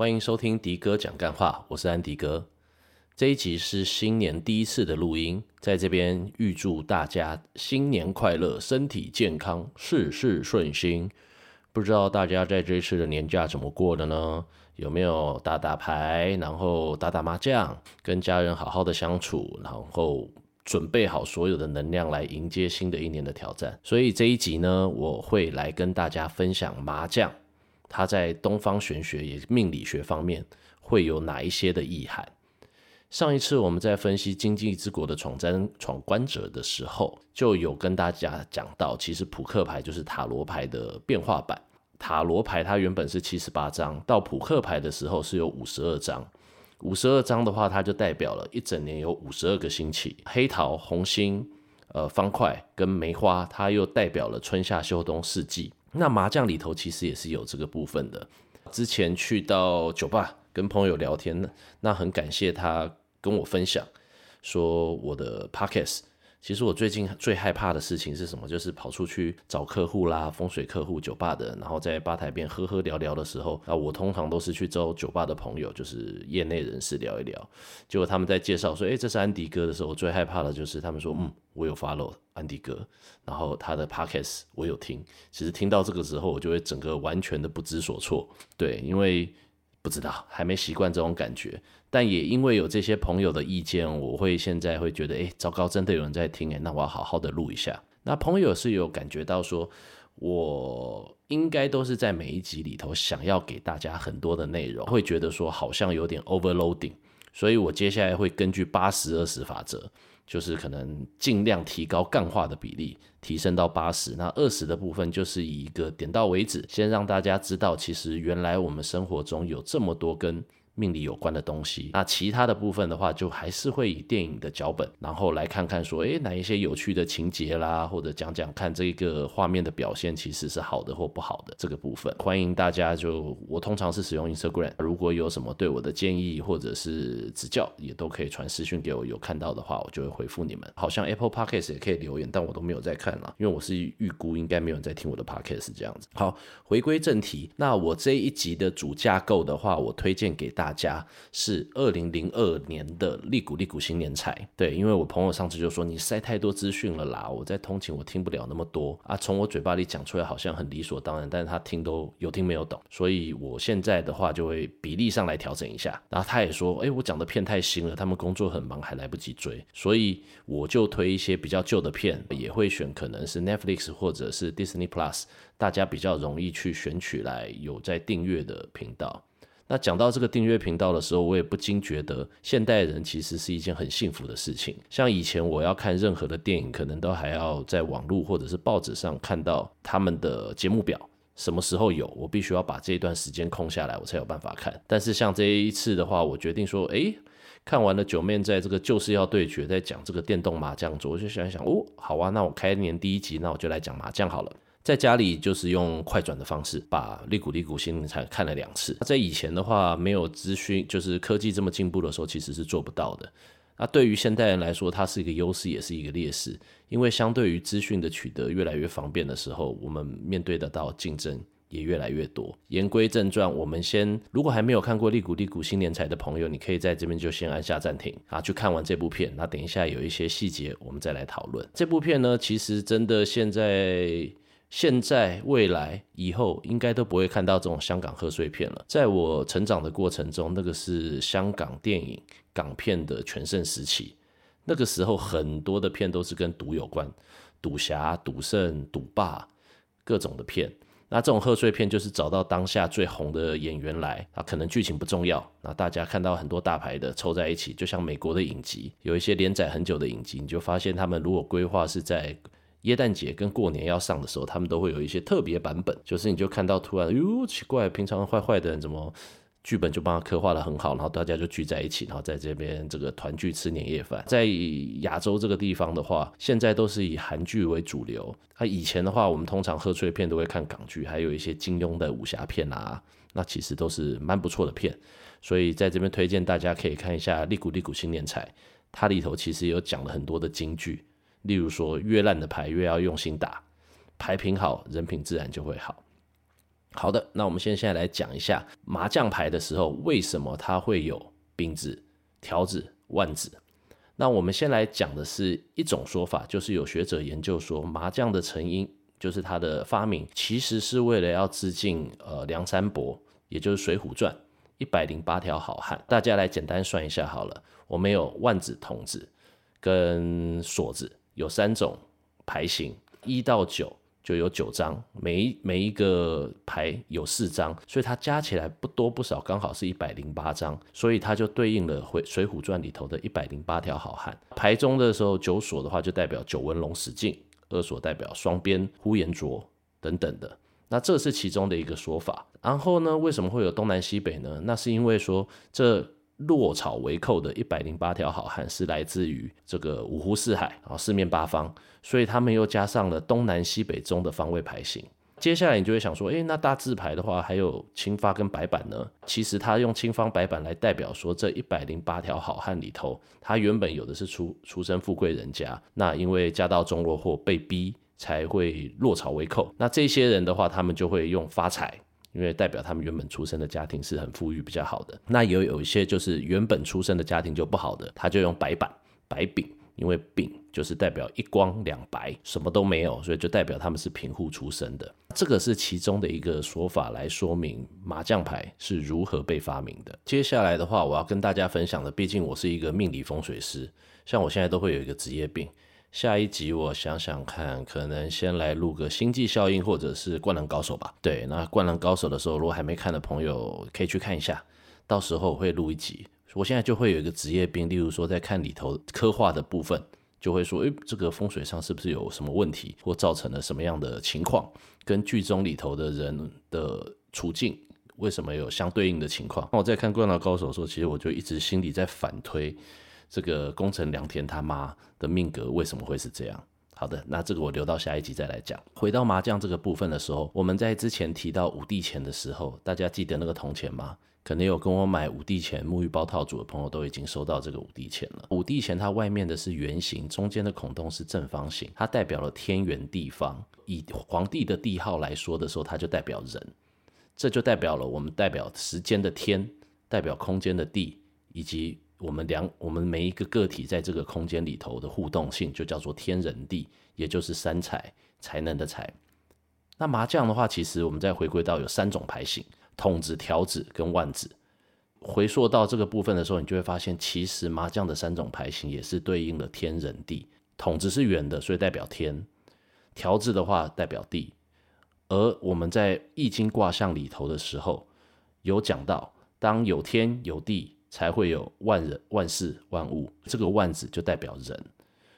欢迎收听迪哥讲干话，我是安迪哥。这一集是新年第一次的录音，在这边预祝大家新年快乐，身体健康，事事顺心。不知道大家在这一次的年假怎么过的呢？有没有打打牌，然后打打麻将，跟家人好好的相处，然后准备好所有的能量来迎接新的一年的挑战。所以这一集呢，我会来跟大家分享麻将，它在东方玄学也命理学方面会有哪一些的意涵。上一次我们在分析《经济之国》的闯关闯关者的时候，就有跟大家讲到，其实扑克牌就是塔罗牌的变化版。塔罗牌它原本是七十八张，到扑克牌的时候是有五十二张。五十二张的话，它就代表了一整年有五十二个星期。黑桃、红心、呃方块跟梅花，它又代表了春夏秋冬四季。那麻将里头其实也是有这个部分的。之前去到酒吧跟朋友聊天，那很感谢他。跟我分享说我的 podcast，其实我最近最害怕的事情是什么？就是跑出去找客户啦，风水客户、酒吧的，然后在吧台边喝喝聊聊的时候，啊，我通常都是去找酒吧的朋友，就是业内人士聊一聊。结果他们在介绍说，诶，这是安迪哥的时候，我最害怕的就是他们说，嗯，我有 follow 安迪哥，然后他的 podcast 我有听。其实听到这个时候，我就会整个完全的不知所措，对，因为。不知道，还没习惯这种感觉，但也因为有这些朋友的意见，我会现在会觉得，哎，糟糕，真的有人在听，哎，那我要好好的录一下。那朋友是有感觉到说，我应该都是在每一集里头想要给大家很多的内容，会觉得说好像有点 overloading，所以我接下来会根据八十二十法则。就是可能尽量提高干化的比例，提升到八十。那二十的部分就是以一个点到为止，先让大家知道，其实原来我们生活中有这么多根命理有关的东西，那其他的部分的话，就还是会以电影的脚本，然后来看看说，诶，哪一些有趣的情节啦，或者讲讲看这个画面的表现，其实是好的或不好的这个部分。欢迎大家就，我通常是使用 Instagram，如果有什么对我的建议或者是指教，也都可以传私讯给我，有看到的话，我就会回复你们。好像 Apple Podcast 也可以留言，但我都没有在看了，因为我是预估应该没有人在听我的 Podcast 这样子。好，回归正题，那我这一集的主架构的话，我推荐给大。大家是二零零二年的利股利股新年财，对，因为我朋友上次就说，你塞太多资讯了啦，我在通勤我听不了那么多啊，从我嘴巴里讲出来好像很理所当然，但是他听都有听没有懂，所以我现在的话就会比例上来调整一下。然后他也说，哎，我讲的片太新了，他们工作很忙还来不及追，所以我就推一些比较旧的片，也会选可能是 Netflix 或者是 Disney Plus，大家比较容易去选取来有在订阅的频道。那讲到这个订阅频道的时候，我也不禁觉得，现代人其实是一件很幸福的事情。像以前我要看任何的电影，可能都还要在网络或者是报纸上看到他们的节目表，什么时候有，我必须要把这一段时间空下来，我才有办法看。但是像这一次的话，我决定说，诶，看完了九面在这个就是要对决，在讲这个电动麻将桌，我就想一想，哦，好啊，那我开年第一集，那我就来讲麻将好了。在家里就是用快转的方式把《利古利古新年财》看了两次。在以前的话，没有资讯，就是科技这么进步的时候，其实是做不到的。那对于现代人来说，它是一个优势，也是一个劣势。因为相对于资讯的取得越来越方便的时候，我们面对得到竞争也越来越多。言归正传，我们先，如果还没有看过《利古利古新年财》的朋友，你可以在这边就先按下暂停啊，去看完这部片。那等一下有一些细节，我们再来讨论。这部片呢，其实真的现在。现在、未来、以后应该都不会看到这种香港贺岁片了。在我成长的过程中，那个是香港电影港片的全盛时期。那个时候很多的片都是跟赌有关，赌侠、赌圣、赌霸，各种的片。那这种贺岁片就是找到当下最红的演员来，啊，可能剧情不重要，那大家看到很多大牌的凑在一起，就像美国的影集，有一些连载很久的影集，你就发现他们如果规划是在。耶诞节跟过年要上的时候，他们都会有一些特别版本，就是你就看到突然哟奇怪，平常坏坏的人怎么剧本就帮他刻画得很好，然后大家就聚在一起，然后在这边这个团聚吃年夜饭。在亚洲这个地方的话，现在都是以韩剧为主流。那以前的话，我们通常贺岁片都会看港剧，还有一些金庸的武侠片啊，那其实都是蛮不错的片。所以在这边推荐大家可以看一下《利古利古新年彩》，它里头其实有讲了很多的金句。例如说，越烂的牌越要用心打，牌品好，人品自然就会好。好的，那我们现在来讲一下麻将牌的时候，为什么它会有饼子、条子、腕子。那我们先来讲的是一种说法，就是有学者研究说，麻将的成因就是它的发明，其实是为了要致敬呃梁山伯，也就是《水浒传》一百零八条好汉。大家来简单算一下好了，我们有万子、筒子跟锁子，有三种牌型，一到九就有九张，每一每一个牌有四张，所以它加起来不多不少，刚好是一百零八张，所以它就对应了《水浒传》里头的一百零八条好汉。牌中的时候，九锁的话就代表九纹龙史进，二锁代表双边呼延灼等等的。那这是其中的一个说法。然后呢，为什么会有东南西北呢？那是因为说这。落草为寇的一百零八条好汉是来自于这个五湖四海啊，四面八方，所以他们又加上了东南西北中的方位牌型。接下来你就会想说，诶，那大字牌的话还有青发跟白板呢？其实他用青方白板来代表说，这一百零八条好汉里头，他原本有的是出出身富贵人家，那因为家道中落或被逼才会落草为寇。那这些人的话，他们就会用发财。因为代表他们原本出生的家庭是很富裕、比较好的，那也有有一些就是原本出生的家庭就不好的，他就用白板、白饼，因为饼就是代表一光两白，什么都没有，所以就代表他们是贫户出身的。这个是其中的一个说法来说明麻将牌是如何被发明的。接下来的话，我要跟大家分享的，毕竟我是一个命理风水师，像我现在都会有一个职业病。下一集我想想看，可能先来录个星际效应或者是灌篮高手吧。对，那灌篮高手的时候，如果还没看的朋友可以去看一下，到时候会录一集。我现在就会有一个职业病，例如说在看里头刻画的部分，就会说，诶，这个风水上是不是有什么问题，或造成了什么样的情况，跟剧中里头的人的处境为什么有相对应的情况？那我在看灌篮高手的时候，其实我就一直心里在反推。这个宫城良田他妈的命格为什么会是这样？好的，那这个我留到下一集再来讲。回到麻将这个部分的时候，我们在之前提到五帝钱的时候，大家记得那个铜钱吗？可能有跟我买五帝钱沐浴包套组的朋友都已经收到这个五帝钱了。五帝钱它外面的是圆形，中间的孔洞是正方形，它代表了天圆地方。以皇帝的帝号来说的时候，它就代表人，这就代表了我们代表时间的天，代表空间的地，以及。我们两，我们每一个个体在这个空间里头的互动性，就叫做天人地，也就是三才，才能的才。那麻将的话，其实我们再回归到有三种牌型：筒子、条子跟万子。回溯到这个部分的时候，你就会发现，其实麻将的三种牌型也是对应了天人地。筒子是圆的，所以代表天；条子的话代表地。而我们在易经卦象里头的时候，有讲到，当有天有地。才会有万人、万事、万物，这个万字就代表人，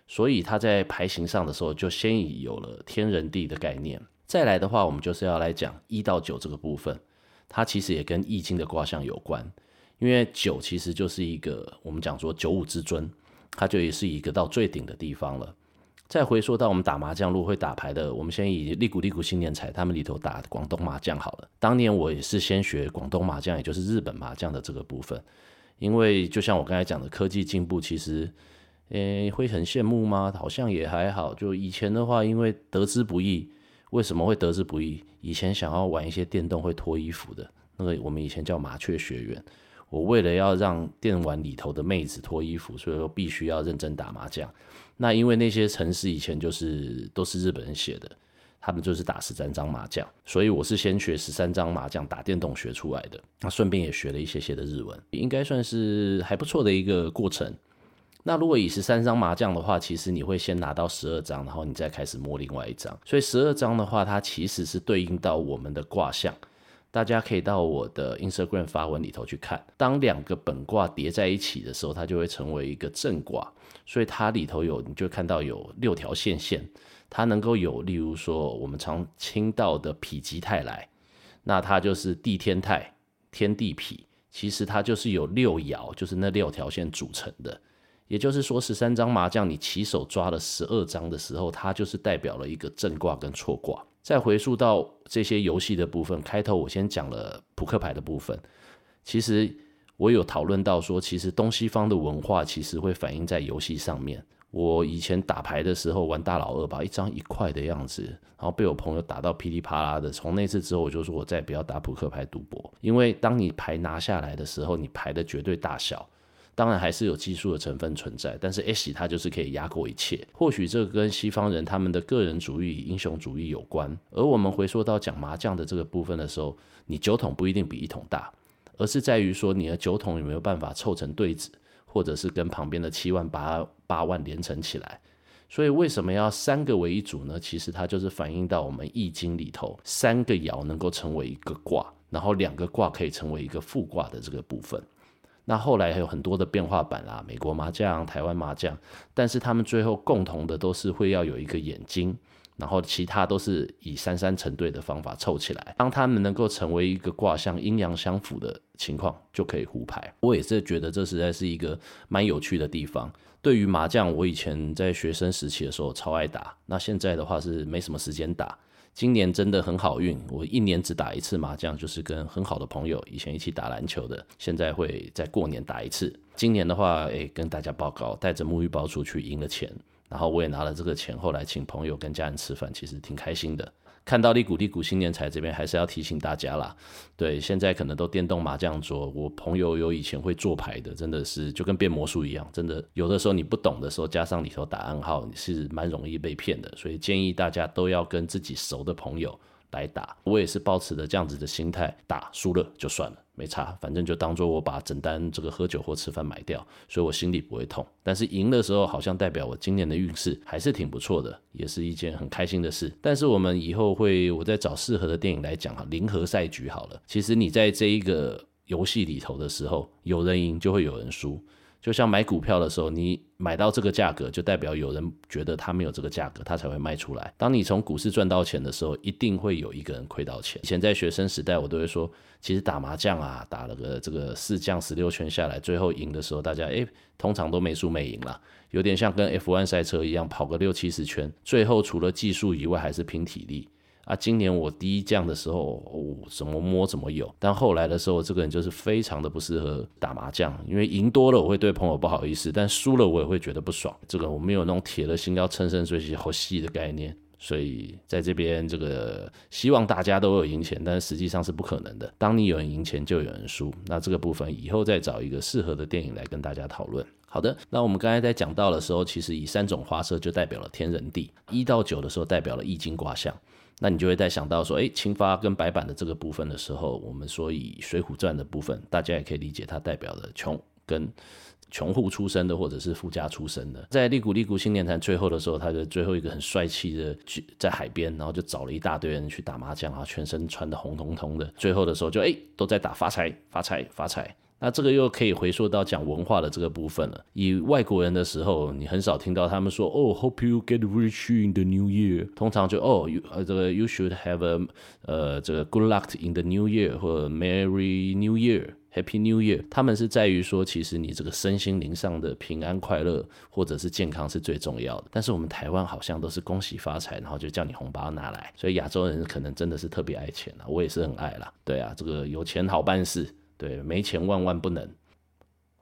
所以它在牌型上的时候就先已有了天人地的概念。再来的话，我们就是要来讲一到九这个部分，它其实也跟易经的卦象有关，因为九其实就是一个我们讲说九五之尊，它就也是一个到最顶的地方了。再回说到我们打麻将，如果会打牌的，我们先以利古利古新年财他们里头打广东麻将好了。当年我也是先学广东麻将，也就是日本麻将的这个部分。因为就像我刚才讲的，科技进步其实，诶，会很羡慕吗？好像也还好。就以前的话，因为得之不易，为什么会得之不易？以前想要玩一些电动会脱衣服的那个，我们以前叫麻雀学院。我为了要让电玩里头的妹子脱衣服，所以说必须要认真打麻将。那因为那些程式以前就是都是日本人写的。他们就是打十三张麻将，所以我是先学十三张麻将打电动学出来的，那顺便也学了一些些的日文，应该算是还不错的一个过程。那如果以十三张麻将的话，其实你会先拿到十二张，然后你再开始摸另外一张，所以十二张的话，它其实是对应到我们的卦象。大家可以到我的 Instagram 发文里头去看，当两个本卦叠在一起的时候，它就会成为一个正卦，所以它里头有，你就看到有六条线线。它能够有，例如说我们常听到的否极泰来，那它就是地天泰，天地否，其实它就是有六爻，就是那六条线组成的。也就是说，十三张麻将你起手抓了十二张的时候，它就是代表了一个正卦跟错卦。再回溯到这些游戏的部分，开头我先讲了扑克牌的部分，其实我有讨论到说，其实东西方的文化其实会反映在游戏上面。我以前打牌的时候玩大老二吧，一张一块的样子，然后被我朋友打到噼里啪啦的。从那次之后，我就说我再也不要打扑克牌赌博，因为当你牌拿下来的时候，你牌的绝对大小，当然还是有技术的成分存在，但是 S 它就是可以压过一切。或许这跟西方人他们的个人主义、英雄主义有关。而我们回溯到讲麻将的这个部分的时候，你九筒不一定比一筒大，而是在于说你的九筒有没有办法凑成对子。或者是跟旁边的七万八八万连成起来，所以为什么要三个为一组呢？其实它就是反映到我们易经里头，三个爻能够成为一个卦，然后两个卦可以成为一个复卦的这个部分。那后来还有很多的变化版啦，美国麻将、台湾麻将，但是他们最后共同的都是会要有一个眼睛。然后其他都是以三三成对的方法凑起来，当他们能够成为一个卦象阴阳相符的情况，就可以胡牌。我也是觉得这实在是一个蛮有趣的地方。对于麻将，我以前在学生时期的时候超爱打，那现在的话是没什么时间打。今年真的很好运，我一年只打一次麻将，就是跟很好的朋友以前一起打篮球的，现在会在过年打一次。今年的话，诶，跟大家报告，带着沐浴包出去赢了钱。然后我也拿了这个钱，后来请朋友跟家人吃饭，其实挺开心的。看到利股利股新年财这边，还是要提醒大家啦。对，现在可能都电动麻将桌，我朋友有以前会做牌的，真的是就跟变魔术一样，真的有的时候你不懂的时候，加上里头打暗号，你是蛮容易被骗的。所以建议大家都要跟自己熟的朋友来打。我也是抱持着这样子的心态，打输了就算了。没差，反正就当做我把整单这个喝酒或吃饭买掉，所以我心里不会痛。但是赢的时候，好像代表我今年的运势还是挺不错的，也是一件很开心的事。但是我们以后会，我再找适合的电影来讲哈，零和赛局好了。其实你在这一个游戏里头的时候，有人赢就会有人输。就像买股票的时候，你买到这个价格，就代表有人觉得他没有这个价格，他才会卖出来。当你从股市赚到钱的时候，一定会有一个人亏到钱。以前在学生时代，我都会说，其实打麻将啊，打了个这个四将十六圈下来，最后赢的时候，大家诶，通常都没输没赢啦，有点像跟 F1 赛车一样，跑个六七十圈，最后除了技术以外，还是拼体力。啊，今年我第一降的时候，我、怎么摸怎么有。但后来的时候，这个人就是非常的不适合打麻将，因为赢多了我会对朋友不好意思，但输了我也会觉得不爽。这个我没有那种铁了心要乘胜追击好戏的概念，所以在这边这个希望大家都有赢钱，但实际上是不可能的。当你有人赢钱，就有人输。那这个部分以后再找一个适合的电影来跟大家讨论。好的，那我们刚才在讲到的时候，其实以三种花色就代表了天人地，一到九的时候代表了易经卦象。那你就会在想到说，哎，青发跟白板的这个部分的时候，我们说以《水浒传》的部分，大家也可以理解它代表的穷跟穷户出身的，或者是富家出身的。在利古利古新年坛最后的时候，他的最后一个很帅气的去在海边，然后就找了一大堆人去打麻将啊，全身穿得红彤彤的。最后的时候就哎都在打发财发财发财。那这个又可以回溯到讲文化的这个部分了。以外国人的时候，你很少听到他们说哦，Hope you get rich in the new year。通常就哦，呃，这个 You should have a 呃这个 good luck in the new year 或者 Merry New Year，Happy New Year。他们是在于说，其实你这个身心灵上的平安快乐或者是健康是最重要的。但是我们台湾好像都是恭喜发财，然后就叫你红包拿来。所以亚洲人可能真的是特别爱钱啊，我也是很爱啦。对啊，这个有钱好办事。对，没钱万万不能。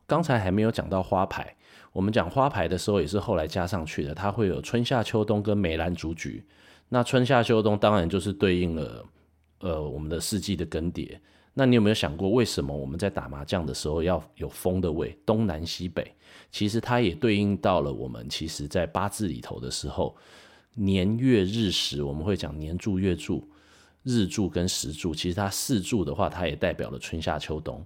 刚才还没有讲到花牌，我们讲花牌的时候也是后来加上去的，它会有春夏秋冬跟梅兰竹菊。那春夏秋冬当然就是对应了呃我们的四季的更迭。那你有没有想过，为什么我们在打麻将的时候要有风的位，东南西北？其实它也对应到了我们其实在八字里头的时候，年月日时，我们会讲年柱月柱。日柱跟时柱，其实它四柱的话，它也代表了春夏秋冬。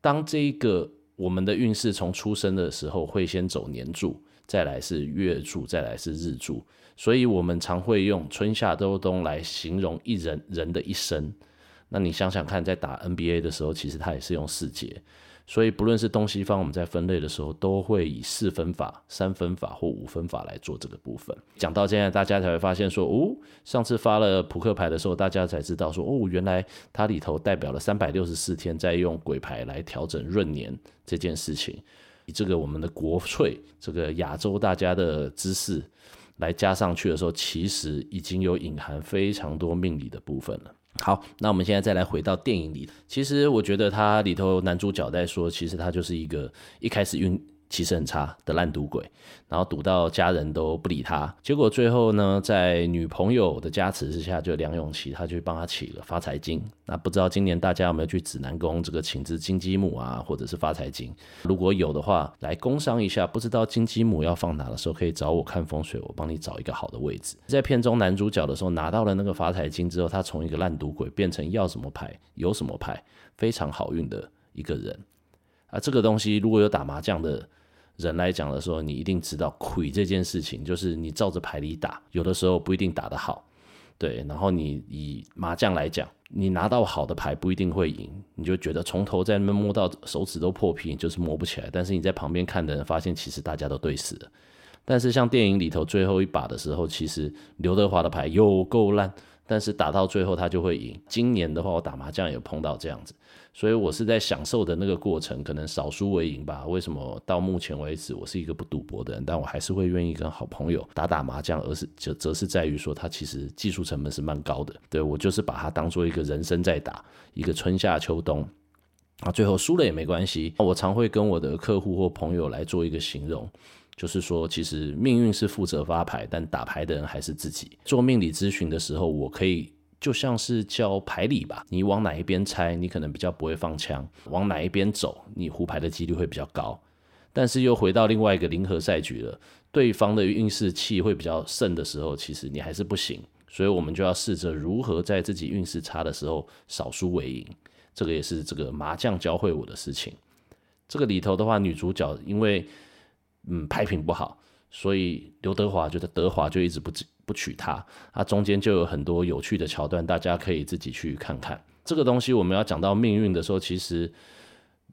当这一个我们的运势从出生的时候，会先走年柱，再来是月柱，再来是日柱，所以我们常会用春夏秋冬来形容一人人的一生。那你想想看，在打 NBA 的时候，其实它也是用四节。所以不论是东西方，我们在分类的时候，都会以四分法、三分法或五分法来做这个部分。讲到现在，大家才会发现说，哦，上次发了扑克牌的时候，大家才知道说，哦，原来它里头代表了三百六十四天，在用鬼牌来调整闰年这件事情。以这个我们的国粹，这个亚洲大家的知识来加上去的时候，其实已经有隐含非常多命理的部分了。好，那我们现在再来回到电影里。其实我觉得他里头男主角在说，其实他就是一个一开始运其实很差的烂赌鬼，然后赌到家人都不理他，结果最后呢，在女朋友的加持之下，就梁咏琪他去帮他起了发财金。那不知道今年大家有没有去指南宫这个请支金鸡母啊，或者是发财金？如果有的话，来工商一下，不知道金鸡母要放哪的时候，可以找我看风水，我帮你找一个好的位置。在片中男主角的时候拿到了那个发财金之后，他从一个烂赌鬼变成要什么牌有什么牌，非常好运的一个人。啊，这个东西如果有打麻将的人来讲的时候，你一定知道亏这件事情，就是你照着牌理打，有的时候不一定打得好，对。然后你以麻将来讲，你拿到好的牌不一定会赢，你就觉得从头在那边摸到手指都破皮，就是摸不起来。但是你在旁边看的人发现，其实大家都对死了。但是像电影里头最后一把的时候，其实刘德华的牌有够烂。但是打到最后他就会赢。今年的话，我打麻将也碰到这样子，所以我是在享受的那个过程，可能少输为赢吧。为什么到目前为止我是一个不赌博的人，但我还是会愿意跟好朋友打打麻将，而是则则是在于说他其实技术成本是蛮高的。对，我就是把它当做一个人生在打，一个春夏秋冬啊，最后输了也没关系。我常会跟我的客户或朋友来做一个形容。就是说，其实命运是负责发牌，但打牌的人还是自己。做命理咨询的时候，我可以就像是教牌理吧，你往哪一边猜，你可能比较不会放枪；往哪一边走，你胡牌的几率会比较高。但是又回到另外一个零和赛局了，对方的运势气会比较盛的时候，其实你还是不行。所以我们就要试着如何在自己运势差的时候少输为赢。这个也是这个麻将教会我的事情。这个里头的话，女主角因为。嗯，牌品不好，所以刘德华觉得德华就一直不不娶她，啊中间就有很多有趣的桥段，大家可以自己去看看。这个东西我们要讲到命运的时候，其实，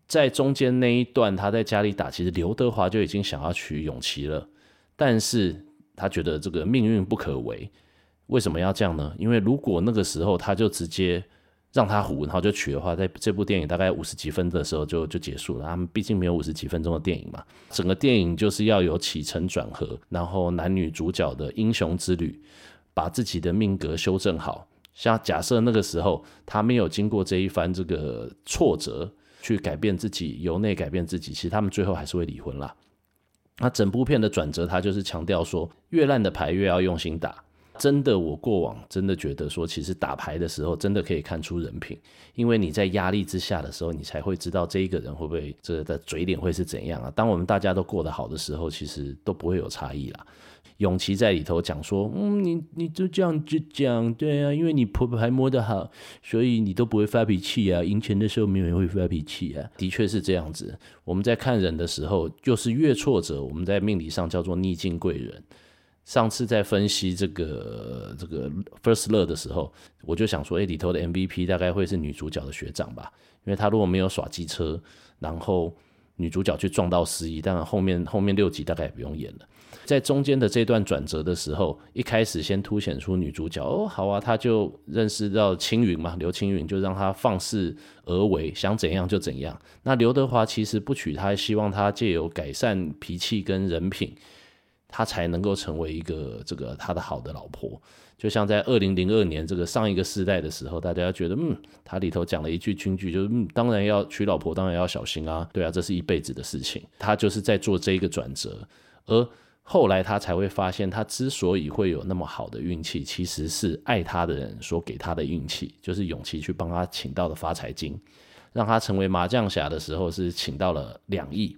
在中间那一段他在家里打，其实刘德华就已经想要娶永琪了，但是他觉得这个命运不可违。为什么要这样呢？因为如果那个时候他就直接。让他胡，然后就娶的话，在这部电影大概五十几分的时候就就结束了。他们毕竟没有五十几分钟的电影嘛，整个电影就是要有起承转合，然后男女主角的英雄之旅，把自己的命格修正好。像假设那个时候他没有经过这一番这个挫折，去改变自己，由内改变自己，其实他们最后还是会离婚啦。那整部片的转折，他就是强调说，越烂的牌越要用心打。真的，我过往真的觉得说，其实打牌的时候真的可以看出人品，因为你在压力之下的时候，你才会知道这一个人会不会这的嘴脸会是怎样啊。当我们大家都过得好的时候，其实都不会有差异啦。永琪在里头讲说，嗯，你你就这样就讲，对啊，因为你扑牌摸得好，所以你都不会发脾气啊。赢钱的时候没有人会发脾气啊，的确是这样子。我们在看人的时候，就是越挫折，我们在命理上叫做逆境贵人。上次在分析这个这个 First Love 的时候，我就想说，哎，里头的 MVP 大概会是女主角的学长吧，因为他如果没有耍机车，然后女主角去撞到失忆，当然后面后面六集大概也不用演了。在中间的这段转折的时候，一开始先凸显出女主角，哦，好啊，他就认识到青云嘛，刘青云就让他放肆而为，想怎样就怎样。那刘德华其实不娶她，希望他借由改善脾气跟人品。他才能够成为一个这个他的好的老婆，就像在二零零二年这个上一个世代的时候，大家觉得嗯，他里头讲了一句金句，就是嗯，当然要娶老婆，当然要小心啊，对啊，这是一辈子的事情。他就是在做这一个转折，而后来他才会发现，他之所以会有那么好的运气，其实是爱他的人所给他的运气，就是永琪去帮他请到的发财金，让他成为麻将侠的时候是请到了两亿。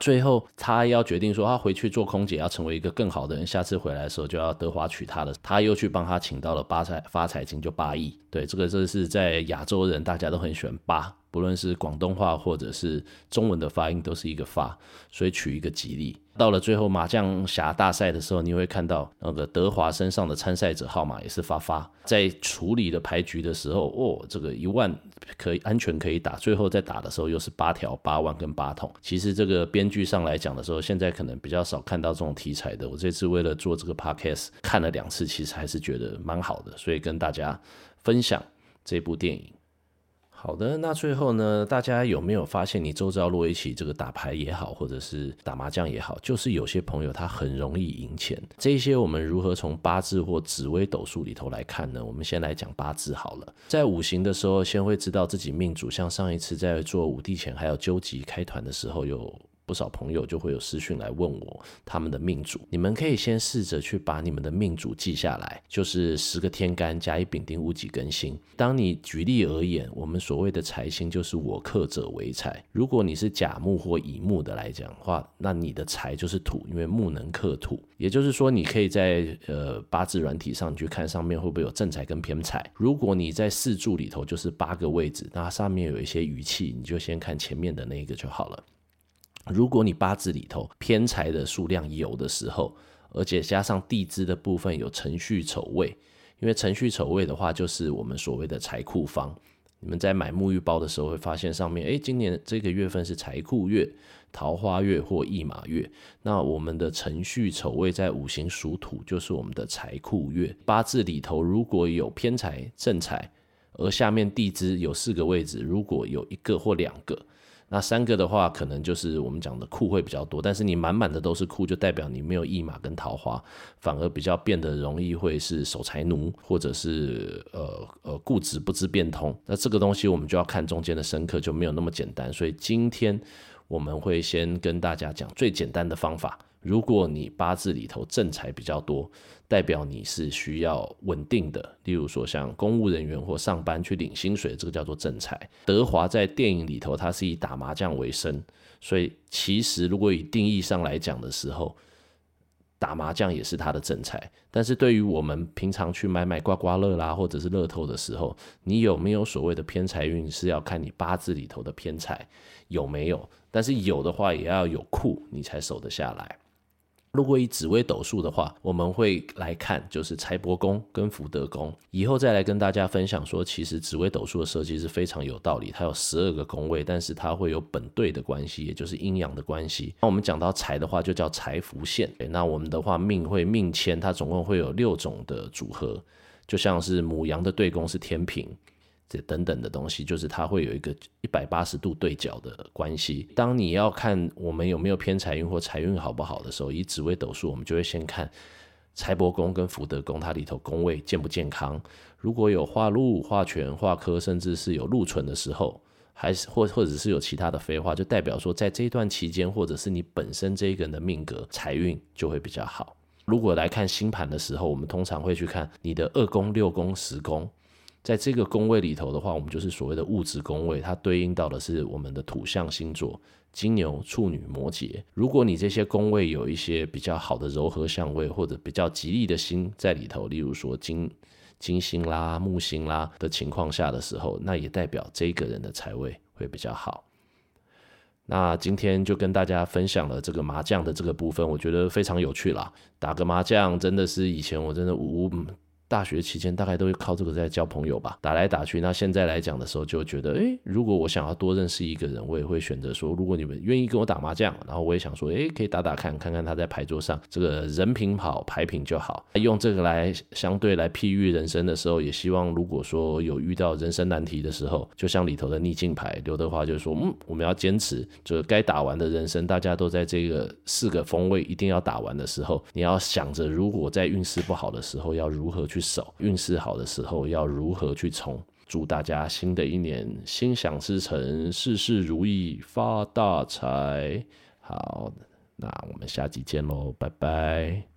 最后，他要决定说，他回去做空姐，要成为一个更好的人。下次回来的时候，就要德华娶她了。他又去帮他请到了八财发财金，就八亿。对，这个这是在亚洲人，大家都很喜欢八。不论是广东话或者是中文的发音，都是一个发，所以取一个吉利。到了最后麻将侠大赛的时候，你会看到那个德华身上的参赛者号码也是发发。在处理的牌局的时候，哦，这个一万可以安全可以打，最后在打的时候又是八条八万跟八筒。其实这个编剧上来讲的时候，现在可能比较少看到这种题材的。我这次为了做这个 podcast 看了两次，其实还是觉得蛮好的，所以跟大家分享这部电影。好的，那最后呢，大家有没有发现，你周遭若一起这个打牌也好，或者是打麻将也好，就是有些朋友他很容易赢钱。这些我们如何从八字或紫微斗数里头来看呢？我们先来讲八字好了。在五行的时候，先会知道自己命主。像上一次在做五帝钱还有究极开团的时候，有不少朋友就会有私讯来问我他们的命主，你们可以先试着去把你们的命主记下来，就是十个天干加一丙丁戊己庚辛。当你举例而言，我们所谓的财星就是我克者为财。如果你是甲木或乙木的来讲的话，那你的财就是土，因为木能克土。也就是说，你可以在呃八字软体上去看上面会不会有正财跟偏财。如果你在四柱里头就是八个位置，那上面有一些余气，你就先看前面的那一个就好了。如果你八字里头偏财的数量有的时候，而且加上地支的部分有辰戌丑未，因为辰戌丑未的话就是我们所谓的财库方。你们在买沐浴包的时候会发现上面，诶，今年这个月份是财库月、桃花月或驿马月。那我们的辰戌丑未在五行属土，就是我们的财库月。八字里头如果有偏财、正财，而下面地支有四个位置，如果有一个或两个。那三个的话，可能就是我们讲的库会比较多，但是你满满的都是库，就代表你没有驿马跟桃花，反而比较变得容易会是守财奴，或者是呃呃固执不知变通。那这个东西我们就要看中间的深刻，就没有那么简单。所以今天我们会先跟大家讲最简单的方法。如果你八字里头正财比较多，代表你是需要稳定的，例如说像公务人员或上班去领薪水，这个叫做正财。德华在电影里头，他是以打麻将为生，所以其实如果以定义上来讲的时候，打麻将也是他的正财。但是对于我们平常去买买刮刮乐啦，或者是乐透的时候，你有没有所谓的偏财运，是要看你八字里头的偏财有没有。但是有的话，也要有库，你才守得下来。如果以紫微斗数的话，我们会来看就是财帛宫跟福德宫，以后再来跟大家分享说，其实紫微斗数的设计是非常有道理，它有十二个宫位，但是它会有本对的关系，也就是阴阳的关系。那我们讲到财的话，就叫财福线。那我们的话命会命迁，它总共会有六种的组合，就像是母羊的对宫是天平。这等等的东西，就是它会有一个一百八十度对角的关系。当你要看我们有没有偏财运或财运好不好的时候，以紫微斗数，我们就会先看财帛宫跟福德宫，它里头宫位健不健康。如果有化禄、化权、化科，甚至是有禄存的时候，还是或或者是有其他的废话，就代表说在这一段期间，或者是你本身这一个人的命格财运就会比较好。如果来看星盘的时候，我们通常会去看你的二宫、六宫、十宫。在这个宫位里头的话，我们就是所谓的物质宫位，它对应到的是我们的土象星座金牛、处女、摩羯。如果你这些宫位有一些比较好的柔和相位，或者比较吉利的星在里头，例如说金金星啦、木星啦的情况下的时候，那也代表这个人的财位会比较好。那今天就跟大家分享了这个麻将的这个部分，我觉得非常有趣啦。打个麻将真的是以前我真的无。大学期间大概都会靠这个在交朋友吧，打来打去。那现在来讲的时候，就觉得，诶，如果我想要多认识一个人，我也会选择说，如果你们愿意跟我打麻将，然后我也想说，诶，可以打打看，看看他在牌桌上这个人品好，牌品就好。用这个来相对来譬喻人生的时候，也希望如果说有遇到人生难题的时候，就像里头的逆境牌，刘德华就说，嗯，我们要坚持，就是该打完的人生，大家都在这个四个风位一定要打完的时候，你要想着，如果在运势不好的时候，要如何去守运势好的时候要如何去冲？祝大家新的一年心想事成，事事如意，发大财！好，那我们下集见喽，拜拜。